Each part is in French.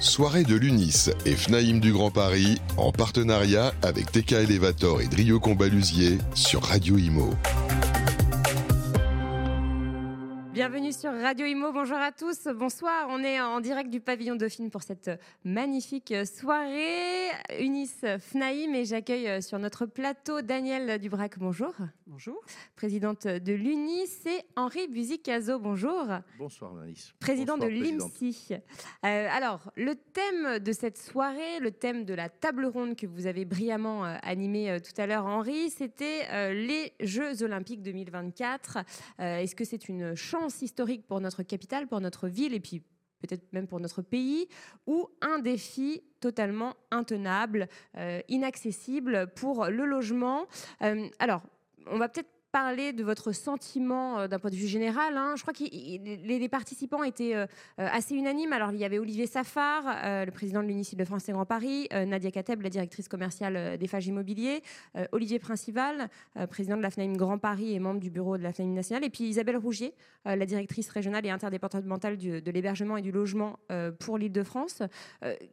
Soirée de l'UNIS et FNAIM du Grand Paris en partenariat avec TK Elevator et Drio Combalusier sur Radio Imo. Bienvenue sur Radio Imo, bonjour à tous, bonsoir. On est en direct du pavillon Dauphine pour cette magnifique soirée. Unis Fnaïm et j'accueille sur notre plateau Daniel Dubrac, bonjour. Bonjour. Présidente de l'UNIS et Henri Buzicazo, bonjour. Bonsoir Alice. Président de l'IMSI. Euh, alors, le thème de cette soirée, le thème de la table ronde que vous avez brillamment euh, animé euh, tout à l'heure, Henri, c'était les Jeux Olympiques 2024. Est-ce que c'est une chance historique pour notre capitale, pour notre ville et puis peut-être même pour notre pays, ou un défi totalement intenable, euh, inaccessible pour le logement. Euh, alors, on va peut-être parler de votre sentiment euh, d'un point de vue général. Hein. Je crois que les, participants étaient euh, euh, assez unanimes. Alors, il y avait Olivier Safar, le président de l'Unicide de France et Grand Paris, Nadia Kateb, la directrice commerciale des Fages Immobiliers, Olivier Principal, président de la FNAIM Grand Paris et membre du bureau de la FNAIM nationale, et puis Isabelle Rougier, la directrice régionale et interdépartementale de l'hébergement et du logement pour l'Île-de-France.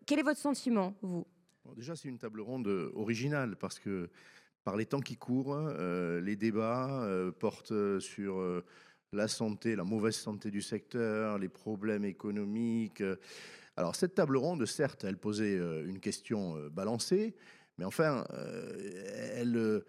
quel est votre sentiment, vous? Déjà, c'est une table ronde originale parce que par les temps qui courent, euh, les débats euh, portent euh, sur la santé, la mauvaise santé du secteur, les problèmes économiques. Alors cette table ronde, certes, elle posait une question balancée, mais enfin, elle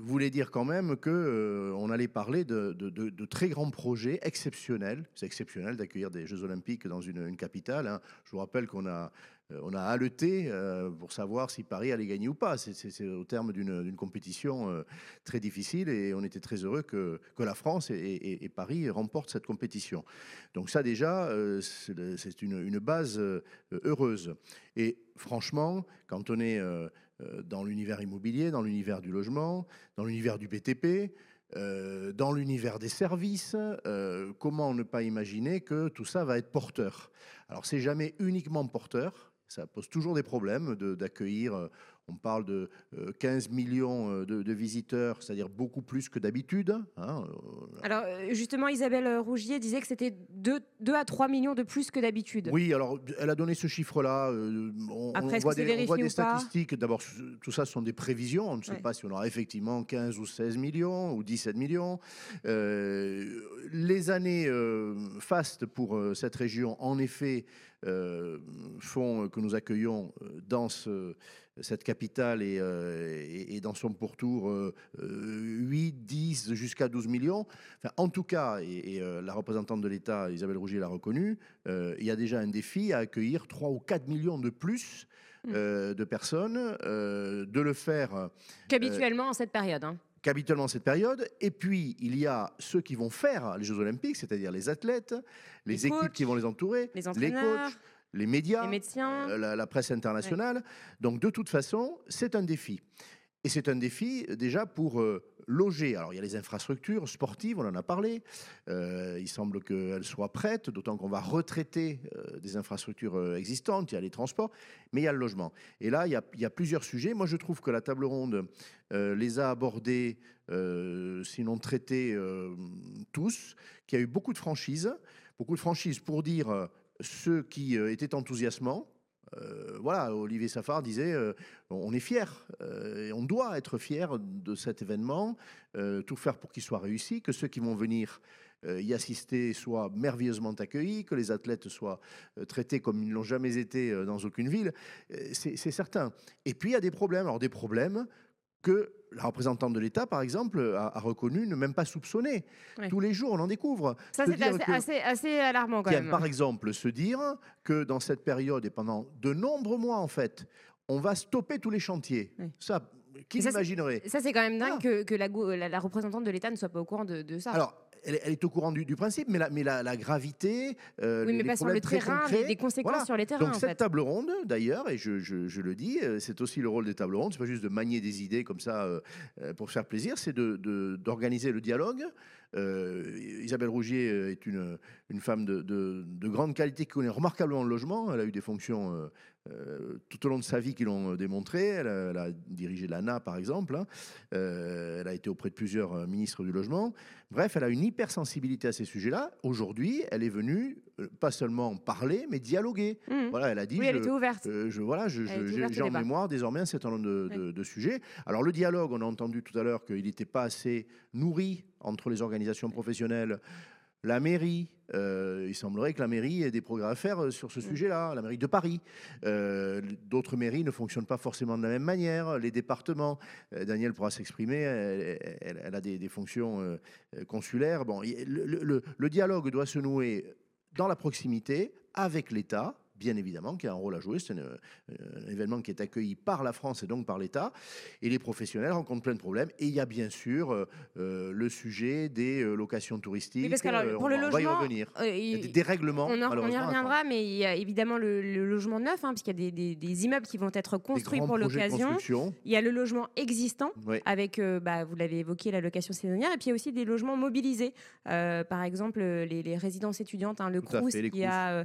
voulait dire quand même que on allait parler de, très grands projets exceptionnels. C'est exceptionnel d'accueillir des Jeux Olympiques dans une, capitale. Hein. Je vous rappelle qu'on a on a haleté euh, pour savoir si Paris allait gagner ou pas. C'est au terme d'une compétition euh, très difficile et on était très heureux que, la France et, Paris remportent cette compétition. Donc ça déjà, c'est une, base heureuse. Et franchement, quand on est dans l'univers immobilier, dans l'univers du logement, dans l'univers du BTP, dans l'univers des services, comment ne pas imaginer que tout ça va être porteur? Alors c'est jamais uniquement porteur, ça pose toujours des problèmes d'accueillir. Euh, on parle de 15 euh, millions euh, de, visiteurs, c'est-à-dire beaucoup plus que d'habitude. Hein, alors justement, Isabelle Rougier disait que c'était 2, 2, à 3 millions de plus que d'habitude. Oui, alors elle a donné ce chiffre-là. On, Après, voit des, on voit des statistiques. D'abord, tout ça sont des prévisions. On ne sait pas si on aura effectivement 15 ou 16 millions ou 17 millions. les années fastes pour cette région, en effet, euh, font que nous accueillons euh, dans cette capitale et, euh, dans son pourtour 8, 10 jusqu'à 12 millions. en tout cas, et, la représentante de l'État, Isabelle Rougier, l'a reconnu, il y a déjà un défi à accueillir 3 ou 4 millions de plus mmh. de personnes, de le faire. Qu'habituellement en cette période. Hein qu'habituellement cette période. Et puis, il y a ceux qui vont faire les Jeux Olympiques, c'est-à-dire les athlètes, les, équipes qui vont les entourer, les, coachs, les médias, les médecins. Euh, la, presse internationale. Donc, de toute façon, c'est un défi. Et c'est un défi déjà pour euh, loger. Alors il y a les infrastructures sportives, on en a parlé. Euh, il semble qu'elles soient prêtes, d'autant qu'on va retraiter euh, des infrastructures existantes. Il y a les transports, mais il y a le logement. Et là, il y a, il y a plusieurs sujets. Moi, je trouve que la table ronde les a abordés, sinon traités tous, qu'il y a eu beaucoup de franchises. Beaucoup de franchises pour dire ceux qui étaient enthousiasmants, euh, voilà, Olivier Safar disait euh, on est fier, euh, on doit être fier de cet événement, tout faire pour qu'il soit réussi, que ceux qui vont venir y assister soient merveilleusement accueillis, que les athlètes soient traités comme ils n'ont jamais été dans aucune ville, c'est certain. Et puis il y a des problèmes, alors des problèmes que la représentante de l'État, par exemple, a, reconnu ne même pas soupçonner. Tous les jours, on en découvre. Ça, c'est assez, alarmant quand même. Par exemple, se dire que dans cette période et pendant de nombreux mois, en fait, on va stopper tous les chantiers. Ça, qui l'imaginerait? Ça, c'est quand même dingue ah. que, la, représentante de l'État ne soit pas au courant de, de ça. Alors, elle, est au courant du, principe, mais la, mais la, gravité. Euh, oui, mais pas sur le terrain, des conséquences sur les terrains. Donc, cette table ronde, d'ailleurs, et je, le dis, euh, c'est aussi le rôle des tables rondes, c'est pas juste de manier des idées comme ça euh, pour faire plaisir, c'est d'organiser le dialogue. Isabelle Rougier est une, une femme de, de, grande qualité qui connaît remarquablement le logement. Elle a eu des fonctions euh, tout au long de sa vie qui l'ont euh, démontré. Elle a, dirigé l'ANA, par exemple. Hein. Euh, elle a été auprès de plusieurs ministres du logement. Bref, elle a une hypersensibilité à ces sujets-là. Aujourd'hui, elle est venue pas seulement parler, mais dialoguer. Mmh. Voilà, elle a dit. Oui, elle était ouverte. je, voilà, Elle j'ai en débat. mémoire désormais un certain nombre de, de- de sujets. Alors le dialogue, on a entendu tout à l'heure qu'il n'était pas assez nourri entre les organisations professionnelles. La mairie, euh, il semblerait que la mairie ait des progrès à faire euh, sur ce sujet-là, la mairie de Paris. Euh, D'autres mairies ne fonctionnent pas forcément de la même manière. Les départements, euh, Daniel pourra s'exprimer, elle, elle- elle a des, des fonctions consulaires. Bon, il- le, le- le dialogue doit se nouer dans la proximité avec l'État. Bien évidemment, qui a un rôle à jouer. C'est un, un événement qui est accueilli par la France et donc par l'État. Et les professionnels rencontrent plein de problèmes. Et il y a bien sûr euh, euh, le sujet des euh, locations touristiques. Oui, parce que alors, Euh, pour on le va- on va y logement, revenir. euh, Il y a des dérèglements. On, en- on y reviendra, mais il y a évidemment le, le logement neuf, hein, puisqu'il y a des, des- des immeubles qui vont être construits pour l'occasion. Il y a le logement existant, avec, euh, bah, vous l'avez évoqué, la location saisonnière, et puis il y a aussi des logements mobilisés. Euh, par exemple, euh, les, les résidences étudiantes, hein, le Tout à Crous, fait, qui a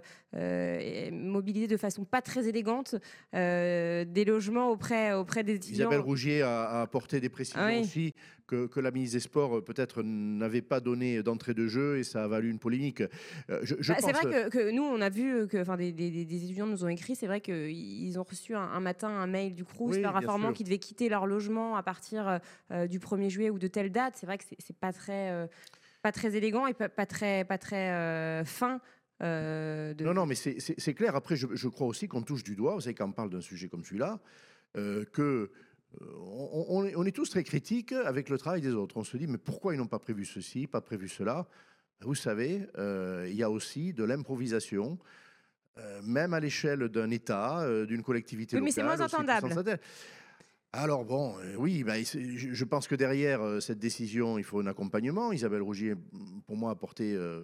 mobilisé de façon pas très élégante euh, des logements auprès, auprès des étudiants. Isabelle Rougier a, a apporté des précisions Ah oui. aussi que, que la ministre des Sports euh, peut-être n'avait pas donné d'entrée de jeu et ça a valu une polémique. Euh, je, je Bah, c'est vrai que, que nous, on a vu que enfin, des, des- des étudiants nous ont écrit, c'est vrai qu'ils ont reçu un, un matin un mail du Crous Oui, leur informant qu'ils devaient quitter leur logement à partir euh, du 1er juillet ou de telle date. C'est vrai que c'est- c'est pas très, euh, pas très élégant et pas, pas très, pas très euh, fin. Euh, de- Non, non, mais c'est- clair. Après, je, je crois aussi qu'on touche du doigt, vous savez, quand on parle d'un sujet comme celui-là, euh, que euh, on, on est, on est tous très critiques avec le travail des autres. On se dit, mais pourquoi ils n'ont pas prévu ceci, pas prévu cela? Vous savez, euh, il y a aussi de l'improvisation. euh, même à l'échelle d'un État, euh, d'une collectivité Oui, mais c'est moins entendable. Alors bon, euh, oui, bah, je, pense que derrière euh, cette décision, il faut un accompagnement. Isabelle Rougier, pour moi, a apporté euh,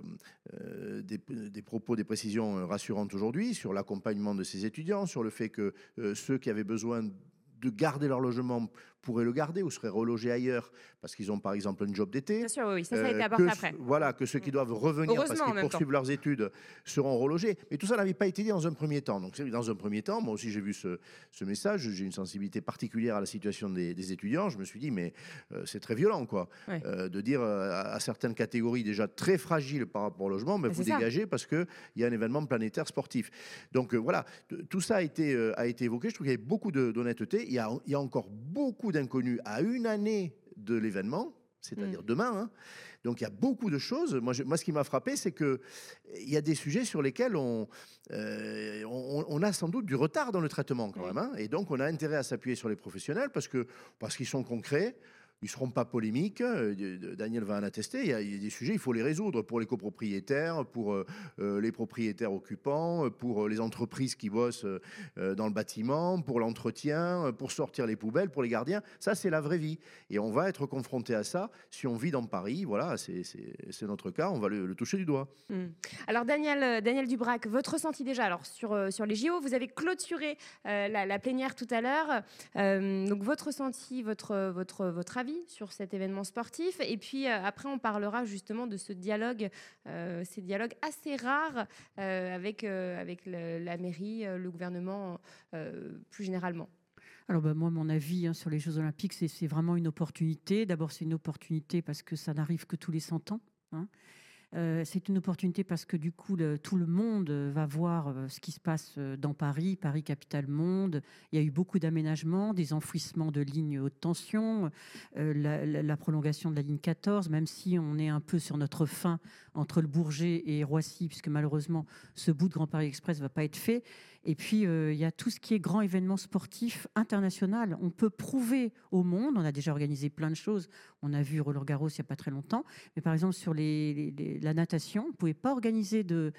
des, propos, des précisions rassurantes aujourd'hui sur l'accompagnement de ces étudiants, sur le fait que ceux qui avaient besoin de garder leur logement pourraient le garder ou seraient relogés ailleurs parce qu'ils ont par exemple un job d'été. Bien sûr, oui, ça, ça a Euh, été que, après. Voilà, que ceux qui doivent revenir parce qu'ils temps. poursuivent leurs études seront relogés. Mais tout ça n'avait pas été dit dans un premier temps. Donc, c'est- dans un premier temps, moi aussi j'ai vu ce, ce message, j'ai une sensibilité particulière à la situation des, des étudiants. Je me suis dit, mais euh, c'est très violent, quoi, Ouais. Euh, de dire euh, à, à certaines catégories déjà très fragiles par rapport au logement, mais Bah, vous c'est ça. dégagez parce qu'il y a un événement planétaire sportif. Donc voilà, tout ça a été, a été évoqué. Je trouve qu'il y avait beaucoup d'honnêteté. Il y a, il y a encore beaucoup d'inconnus à une année de l'événement, c'est-à-dire Mm. demain. hein. Donc il y a beaucoup de choses. Moi, je- moi ce qui m'a frappé, c'est que il y a des sujets sur lesquels on, euh, on, on a sans doute du retard dans le traitement quand Oui. même. hein. Et donc on a intérêt à s'appuyer sur les professionnels parce que parce qu'ils sont concrets. Ils seront pas polémiques. euh, Daniel va en attester. Il y, a, des sujets, il faut les résoudre pour les copropriétaires, pour euh, euh, les propriétaires occupants, pour les entreprises qui bossent dans le bâtiment, pour l'entretien, pour sortir les poubelles, pour les gardiens. Ça, c'est la vraie vie. Et on va être confronté à ça si on vit dans Paris. Voilà, c'est notre cas. On va le, toucher du doigt. Hmm. Alors Daniel, Daniel Dubrac, votre ressenti déjà alors sur, les JO, vous avez clôturé la, plénière tout à l'heure. Donc votre ressenti, votre, votre avis sur cet événement sportif. Et puis euh, après, on parlera justement de ce dialogue, euh, ces dialogues assez rares euh, avec, avec la mairie, le gouvernement plus généralement. Alors bah, moi, mon avis hein, sur les Jeux Olympiques, c'est c'est vraiment une opportunité. D'abord, c'est une opportunité parce que ça n'arrive que tous les 100 ans. hein. Euh, c'est une opportunité parce que du coup, tout le monde euh, va voir euh, ce qui se passe dans Paris, Paris capitale monde. Il y a eu beaucoup d'aménagements, des enfouissements de lignes haute tension, la, la- prolongation de la ligne 14, même si on est un peu sur notre fin entre le Bourget et Roissy, puisque malheureusement, ce bout de Grand Paris Express va pas être fait. Et puis, euh, il y a tout ce qui est grand événement sportif international. On peut prouver au monde, on a déjà organisé plein de choses. On a vu Roland Garros il n'y a pas très longtemps. Mais par exemple, sur la natation, on ne pouvait pas organiser de,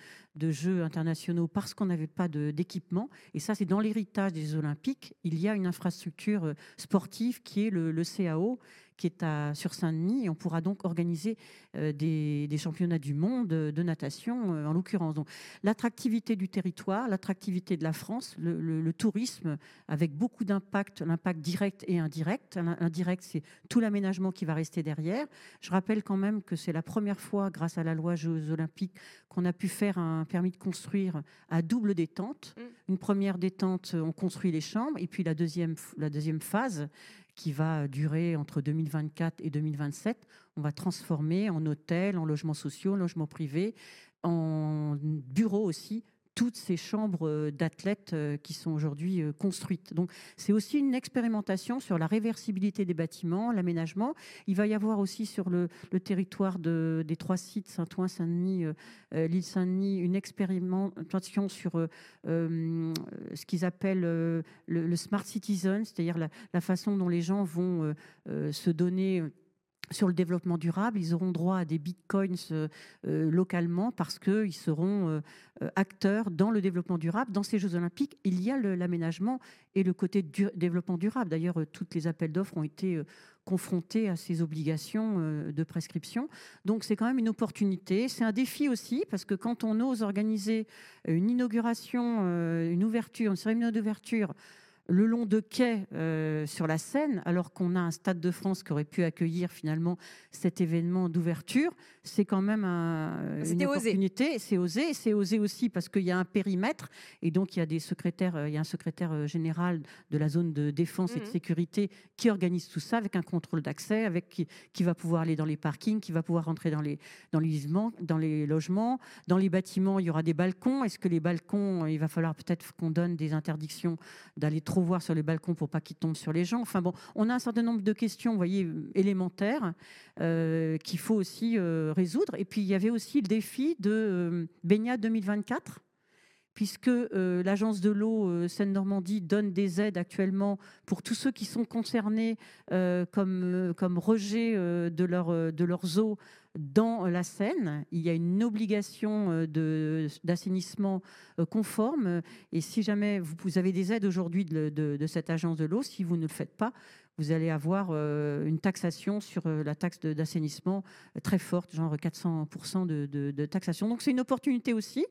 jeux internationaux parce qu'on n'avait pas d'équipement. Et ça, c'est dans l'héritage des Olympiques. Il y a une infrastructure euh, sportive qui est le, le CAO qui est à, sur Saint-Denis. On pourra donc organiser euh, des, des championnats du monde euh, de natation, euh, en l'occurrence. Donc, l'attractivité du territoire, l'attractivité de la France, le, le- le tourisme, avec beaucoup d'impact, l'impact direct et indirect. Indirect, c'est tout l'aménagement qui va rester derrière. Je rappelle quand même que c'est la première fois, grâce à la loi Jeux olympiques, qu'on a pu faire un permis de construire à double détente. Mm. Une première détente, on construit les chambres, et puis la deuxième, la deuxième phase, qui va durer entre 2024 et 2027, on va transformer en hôtel, en logements sociaux, en logements privés, en bureau aussi toutes ces chambres euh, d'athlètes euh, qui sont aujourd'hui euh, construites. Donc c'est aussi une expérimentation sur la réversibilité des bâtiments, l'aménagement. Il va y avoir aussi sur le, territoire de, des trois sites, Saint-Ouen, Saint-Denis, l'île Saint-Denis, une expérimentation sur ce qu'ils appellent le, smart citizen, c'est-à-dire la, façon dont les gens vont se donner sur le développement durable, ils auront droit à des bitcoins euh, euh, localement parce qu'ils seront euh, acteurs dans le développement durable. Dans ces Jeux olympiques, il y a l'aménagement et le côté du développement durable. D'ailleurs, toutes les appels d'offres ont été confrontés à ces obligations de prescription. Donc c'est quand même une opportunité. C'est un défi aussi parce que quand on ose organiser une inauguration, une ouverture, une cérémonie d'ouverture, le long de quai euh, sur la Seine, alors qu'on a un Stade de France qui aurait pu accueillir finalement cet événement d'ouverture, c'est quand même un, une opportunité. C'est osé. C'est osé aussi parce qu'il y a un périmètre et donc il y a des secrétaires, euh, il y a un secrétaire euh, général de la zone de défense et de mhm. sécurité qui organise tout ça avec un contrôle d'accès, avec qui, va pouvoir aller dans les parkings, qui va pouvoir rentrer dans les dans les dans les logements, dans les bâtiments. Il y aura des balcons. Est-ce que les balcons, il va falloir peut-être qu'on donne des interdictions d'aller trop voir sur les balcons pour pas qu'ils tombent sur les gens. On a un certain nombre de questions, voyez, élémentaires euh, qu'il faut aussi euh, résoudre. Et puis il y avait aussi le défi de euh, Baignade 2024 puisque l'agence de l'eau Seine-Normandie donne des aides actuellement pour tous ceux qui sont concernés comme, comme rejet de, leur, de leurs eaux dans la Seine, il y a une obligation euh, d'assainissement euh, conforme. Et si jamais vous, avez des aides aujourd'hui de, cette agence de l'eau, si vous ne le faites pas, vous allez avoir euh, une taxation sur la taxe d'assainissement très forte, genre 400% de, de, taxation. Donc c'est une opportunité aussi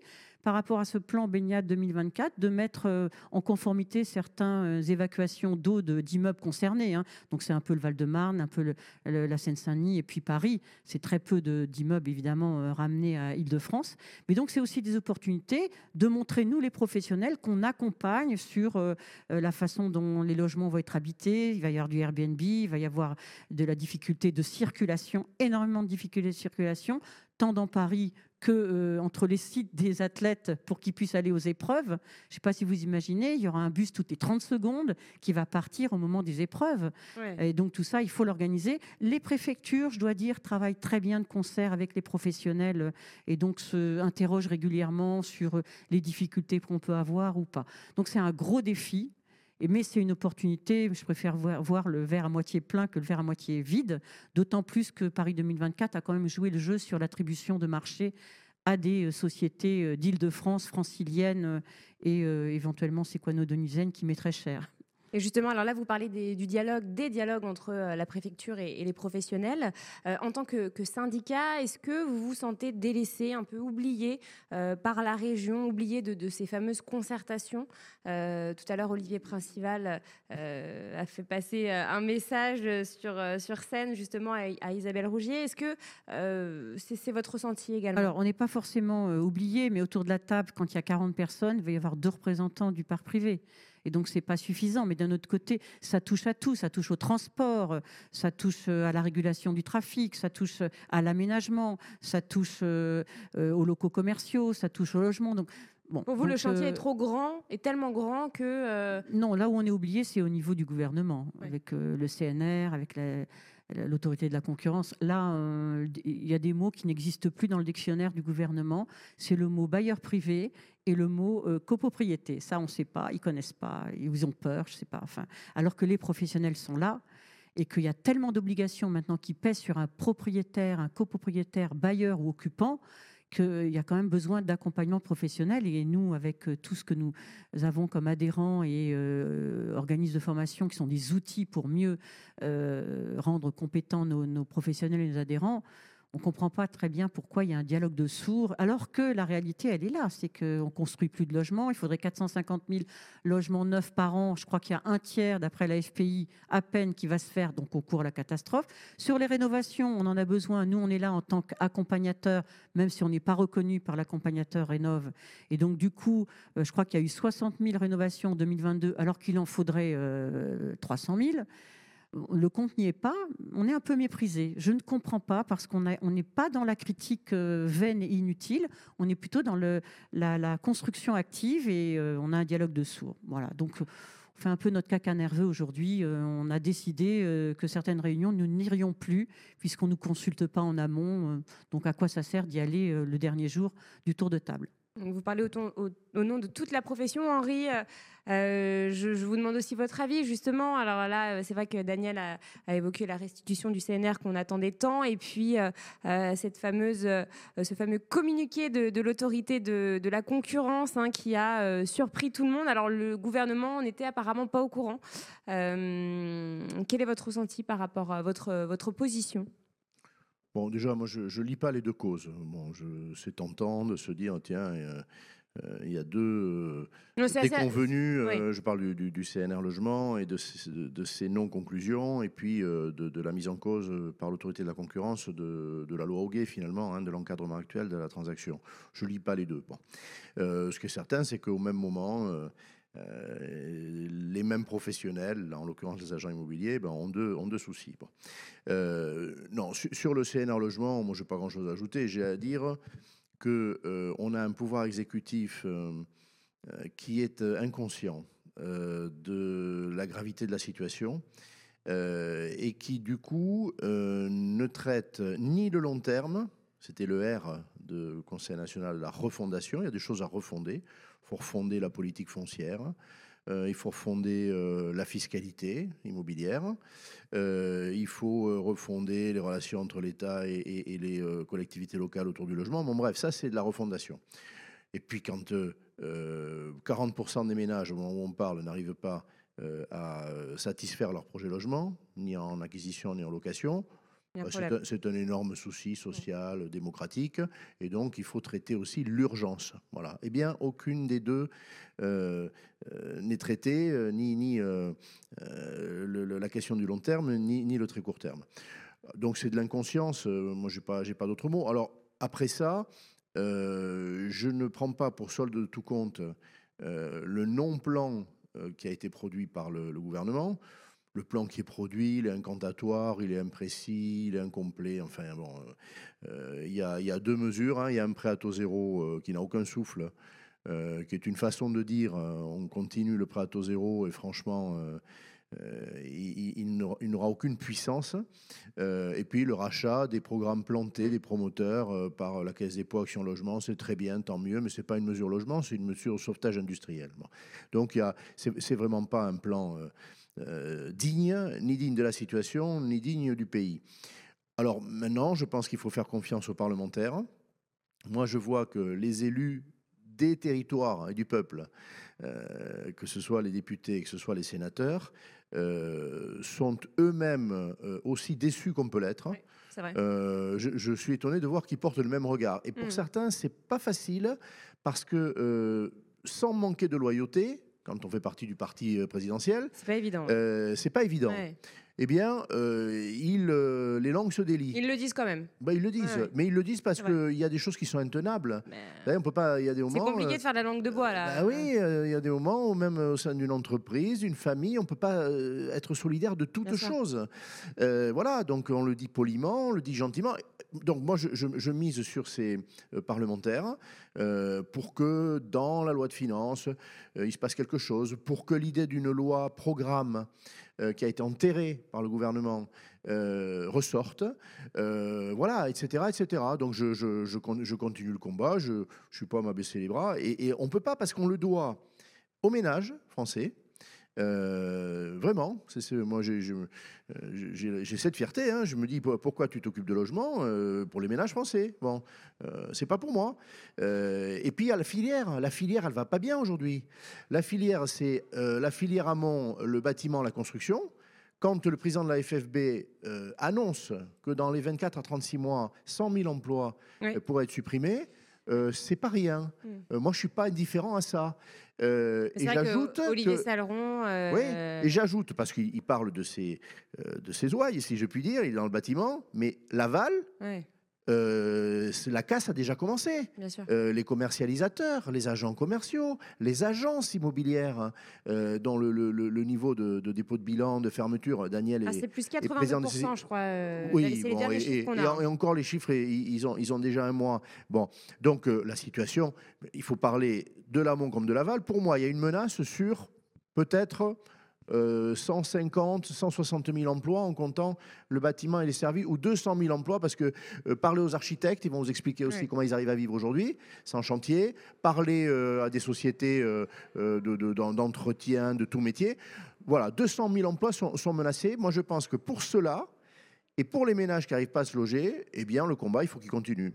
par rapport à ce plan baignade 2024 de mettre euh, en conformité certaines euh, évacuations d'eau d'immeubles concernés. Hein. Donc c'est un peu le Val-de-Marne, un peu la Seine-Saint-Denis et puis Paris. C'est très peu d'immeubles évidemment euh, ramenés à Île-de-France. Mais donc c'est aussi des opportunités de montrer, nous les professionnels, qu'on accompagne sur la façon dont les logements vont être habités. Il va y avoir du Airbnb, il va y avoir de la difficulté de circulation, énormément de difficultés de circulation, tant dans Paris que euh, entre les sites des athlètes pour qu'ils puissent aller aux épreuves. Je ne sais pas si vous imaginez, il y aura un bus toutes les 30 secondes qui va partir au moment des épreuves. Et donc tout ça, il faut l'organiser. Les préfectures, je dois dire, travaillent très bien de concert avec les professionnels et donc se interrogent régulièrement sur les difficultés qu'on peut avoir ou pas. Donc c'est un gros défi mais c'est une opportunité. Je préfère voir, le verre à moitié plein que le verre à moitié vide. D'autant plus que Paris 2024 a quand même joué le jeu sur l'attribution de marché à des euh, sociétés euh, d'Île-de-France, franciliennes euh, et éventuellement séquano-donisaines qui mettraient cher. Et justement, alors là, vous parlez du dialogue, des dialogues entre euh, la préfecture et, les professionnels. Euh, en tant que, syndicat, est-ce que vous vous sentez délaissé, un peu oublié euh, par la région, oublié de, ces fameuses concertations? Tout à l'heure, Olivier Principal a fait passer un message sur, sur scène justement à, Isabelle Rougier. Est-ce que c'est votre ressenti également? Alors, on n'est pas forcément oublié, mais autour de la table, quand il y a 40 personnes, il va y avoir deux représentants du parc privé. Et donc, c'est pas suffisant. Mais d'un autre côté, ça touche à tout. Ça touche au transport, ça touche euh, à la régulation du trafic, ça touche euh, à l'aménagement, ça touche euh, aux locaux commerciaux, ça touche au logement. Donc, Bon, Pour vous, le chantier est trop grand, est tellement grand que... Non, là où on est oublié, c'est au niveau du gouvernement, avec le CNR, avec l'autorité de la concurrence. Là, il y a des mots qui n'existent plus dans le dictionnaire du gouvernement. C'est le mot bailleur privé et le mot euh, copropriété. Ça, on ne sait pas, ils connaissent pas, ils ont peur, je sais pas. Enfin, alors que les professionnels sont là et qu'il y a tellement d'obligations maintenant qui pèsent sur un propriétaire, un copropriétaire, bailleur ou occupant qu'il y a quand même besoin d'accompagnement professionnel. Et nous, avec euh, tout ce que nous avons comme adhérents et euh, organismes de formation qui sont des outils pour mieux rendre compétents nos professionnels et nos adhérents, on ne comprend pas très bien pourquoi il y a un dialogue de sourds, alors que la réalité, elle est là. C'est qu'on construit plus de logements. Il faudrait 450 000 logements neufs par an. Je crois qu'il y a un tiers, d'après la FPI, à peine qui va se faire, donc au cours de la catastrophe. Sur les rénovations, on en a besoin. Nous, on est là en tant qu'accompagnateur, même si on n'est pas reconnu par l'accompagnateur Rénov. Et donc, du coup, euh, je crois qu'il y a eu 60 000 rénovations en 2022, alors qu'il en faudrait 300 euh, 000. Le compte n'y est pas, on est un peu méprisé. Je ne comprends pas parce qu'on n'est pas dans la critique euh, vaine et inutile, on est plutôt dans la, construction active et euh, on a un dialogue de sourds. Voilà. Donc, on fait un peu notre caca nerveux aujourd'hui. Euh, on a décidé que certaines réunions, nous n'irions plus puisqu'on ne nous consulte pas en amont. donc, à quoi ça sert d'y aller le dernier jour du tour de table? Vous parlez au, nom de toute la profession, Henri. Euh, euh, je, vous demande aussi votre avis, justement. Alors là, euh, c'est vrai que Daniel a, évoqué la restitution du CNR qu'on attendait tant, et puis cette fameuse, ce fameux communiqué de, l'autorité de, la concurrence hein, qui a surpris tout le monde. Alors le gouvernement n'était apparemment pas au courant. quel est votre ressenti par rapport à votre, votre position? Bon, déjà, moi, je ne lis pas les deux causes. Bon, c'est tentant de se dire, tiens, euh, euh, il y a deux euh, déconvenus. je parle du, CNR Logement et de, de ces non-conclusions, et puis de, la mise en cause par l'autorité de la concurrence de, la loi Auguet, finalement, hein, de l'encadrement actuel de la transaction. Je ne lis pas les deux. Bon. ce qui est certain, c'est qu'au même moment, euh, les mêmes professionnels, en l'occurrence les agents immobiliers, ben, ont, deux, ont deux soucis. Euh, non, sur, le CNR logement, moi je n'ai pas grand-chose à ajouter. J'ai à dire qu'on euh, a un pouvoir exécutif qui est inconscient de la gravité de la situation et qui du coup ne traite ni le long terme, c'était le R de Conseil national la refondation, il y a des choses à refonder. Il faut refonder la politique foncière. Euh, il faut refonder euh, la fiscalité immobilière. Euh, il faut refonder les relations entre l'État et, les collectivités locales autour du logement. Bon, bref, ça, c'est de la refondation. Et puis, quand 40% des ménages, au moment où on parle, n'arrivent pas à satisfaire leur projet logement, ni en acquisition ni en location, bah, c'est un, énorme souci social, démocratique, et donc il faut traiter aussi l'urgence. Voilà. Eh bien, aucune des deux euh, euh, n'est traitée, euh, ni, ni la question du long terme, ni, ni, le très court terme. Donc c'est de l'inconscience, moi je n'ai pas, pas d'autres mots. Alors après ça, je ne prends pas pour solde de tout compte le non-plan qui a été produit par le gouvernement le plan qui est produit, il est incantatoire, il est imprécis, il est incomplet. Enfin, bon, euh, il y, a, deux mesures. Hein. Il y a un prêt à taux zéro euh, qui n'a aucun souffle, euh, qui est une façon de dire on continue le prêt à taux zéro et franchement, il, n'aura aucune puissance. et puis le rachat des programmes plantés des promoteurs par la Caisse des poids Action Logement, c'est très bien, tant mieux, mais ce n'est pas une mesure logement, c'est une mesure sauvetage industriel. Donc, ce n'est vraiment pas un plan euh, digne, ni digne de la situation, ni digne du pays. Alors maintenant, je pense qu'il faut faire confiance aux parlementaires. Moi, je vois que les élus des territoires et du peuple, euh, que ce soit les députés, que ce soit les sénateurs, euh, sont eux-mêmes aussi déçus qu'on peut l'être. je, suis étonné de voir qu'ils portent le même regard. Et pour mm. certains, c'est pas facile parce que sans manquer de loyauté, quand on fait partie du parti euh, présidentiel. C'est pas évident. Euh, c'est pas évident. Eh bien, euh, euh, les langues se délient. Ils le disent quand même. Bah, ils le disent, mais ils le disent parce qu'il y a des choses qui sont intenables. on peut pas. Il y a des moments. C'est compliqué de faire la langue de bois là. Bah, oui, il y a des moments où même au sein d'une entreprise, d'une famille, on peut pas être solidaire de toutes choses. voilà, donc on le dit poliment, on le dit gentiment. Donc moi, je, je mise sur ces parlementaires pour que dans la loi de finances, il se passe quelque chose, pour que l'idée d'une loi programme euh, qui a été enterré par le gouvernement euh, ressorte, euh, voilà, etc., etc. Donc je, je, je, continue le combat, je ne suis pas à m'abaisser les bras, et, et on ne peut pas parce qu'on le doit aux ménages français, euh, vraiment, c'est, moi j'ai, j'ai, cette fierté. Hein. Je me dis pourquoi tu t'occupes de logement euh, pour les ménages français? Bon, euh, c'est pas pour moi. et puis il y a la filière. La filière, elle va pas bien aujourd'hui. La filière, c'est la filière amont, le bâtiment, la construction. Quand le président de la FFB annonce que dans les 24 à 36 mois, 100 000 emplois pourraient être supprimés, euh, c'est pas rien. Euh, moi, je suis pas indifférent à ça. Euh, et j'ajoute Olivier Saleron. Oui, et j'ajoute parce qu'il parle de ses de ses ouailles, si je puis dire, il est dans le bâtiment, mais l'aval. Euh, la casse a déjà commencé. Euh, les commercialisateurs, les agents commerciaux, les agences immobilières, hein, euh, dont le, niveau de, dépôt de bilan, de fermeture, Daniel ah, est. C'est plus 80%, je crois. oui, et, et, encore les chiffres, ils, ont, ils ont déjà un mois. Bon, donc la situation, il faut parler de l'amont comme de l'aval. Pour moi, il y a une menace sur peut-être 150, 160 000 emplois en comptant le bâtiment et les services, ou 200 000 emplois, parce que euh, parler aux architectes, ils vont vous expliquer aussi comment ils arrivent à vivre aujourd'hui, sans chantier, parler euh, à des sociétés euh, d'entretien, de, tout métier. Voilà, 200 000 emplois sont, sont menacés. Moi, je pense que pour cela, et pour les ménages qui n'arrivent pas à se loger, eh bien, le combat, il faut qu'il continue.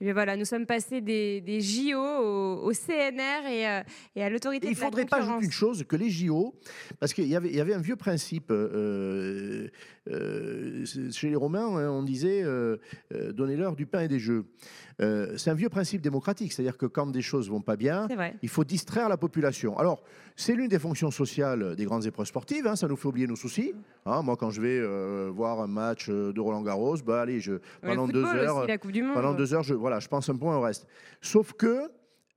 Et voilà, nous sommes passés des, JO au, CNR et, euh, et à l'autorité Il ne faudrait pas ajouter une chose, que les JO, parce qu'il y avait, y avait un vieux principe euh, euh, chez les Romains, hein, on disait donnez-leur du pain et des jeux. c'est un vieux principe démocratique, c'est-à-dire que quand des choses vont pas bien, il faut distraire la population. Alors, c'est l'une des fonctions sociales des grandes épreuves sportives, hein, ça nous fait oublier nos soucis. Hein. moi, quand je vais voir un match de Roland Garros, bah, allez, je, pendant, deux heures, pendant deux heures, je, voilà, je pense un point au reste. Sauf que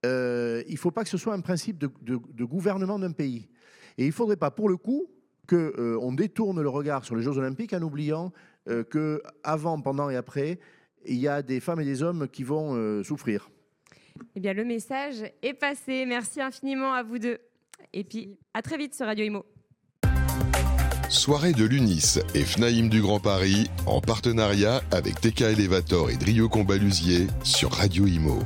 euh, il ne faut pas que ce soit un principe de, gouvernement d'un pays. Et il ne faudrait pas, pour le coup, qu'on euh, détourne le regard sur les Jeux Olympiques en oubliant euh, que avant, pendant et après, il y a des femmes et des hommes qui vont euh, souffrir. Eh bien, le message est passé. Merci infiniment à vous deux. Et puis, à très vite sur Radio Imo. Soirée de l'UNIS et FNAIM du Grand Paris en partenariat avec TK Elevator et Drio Combalusier sur Radio Imo.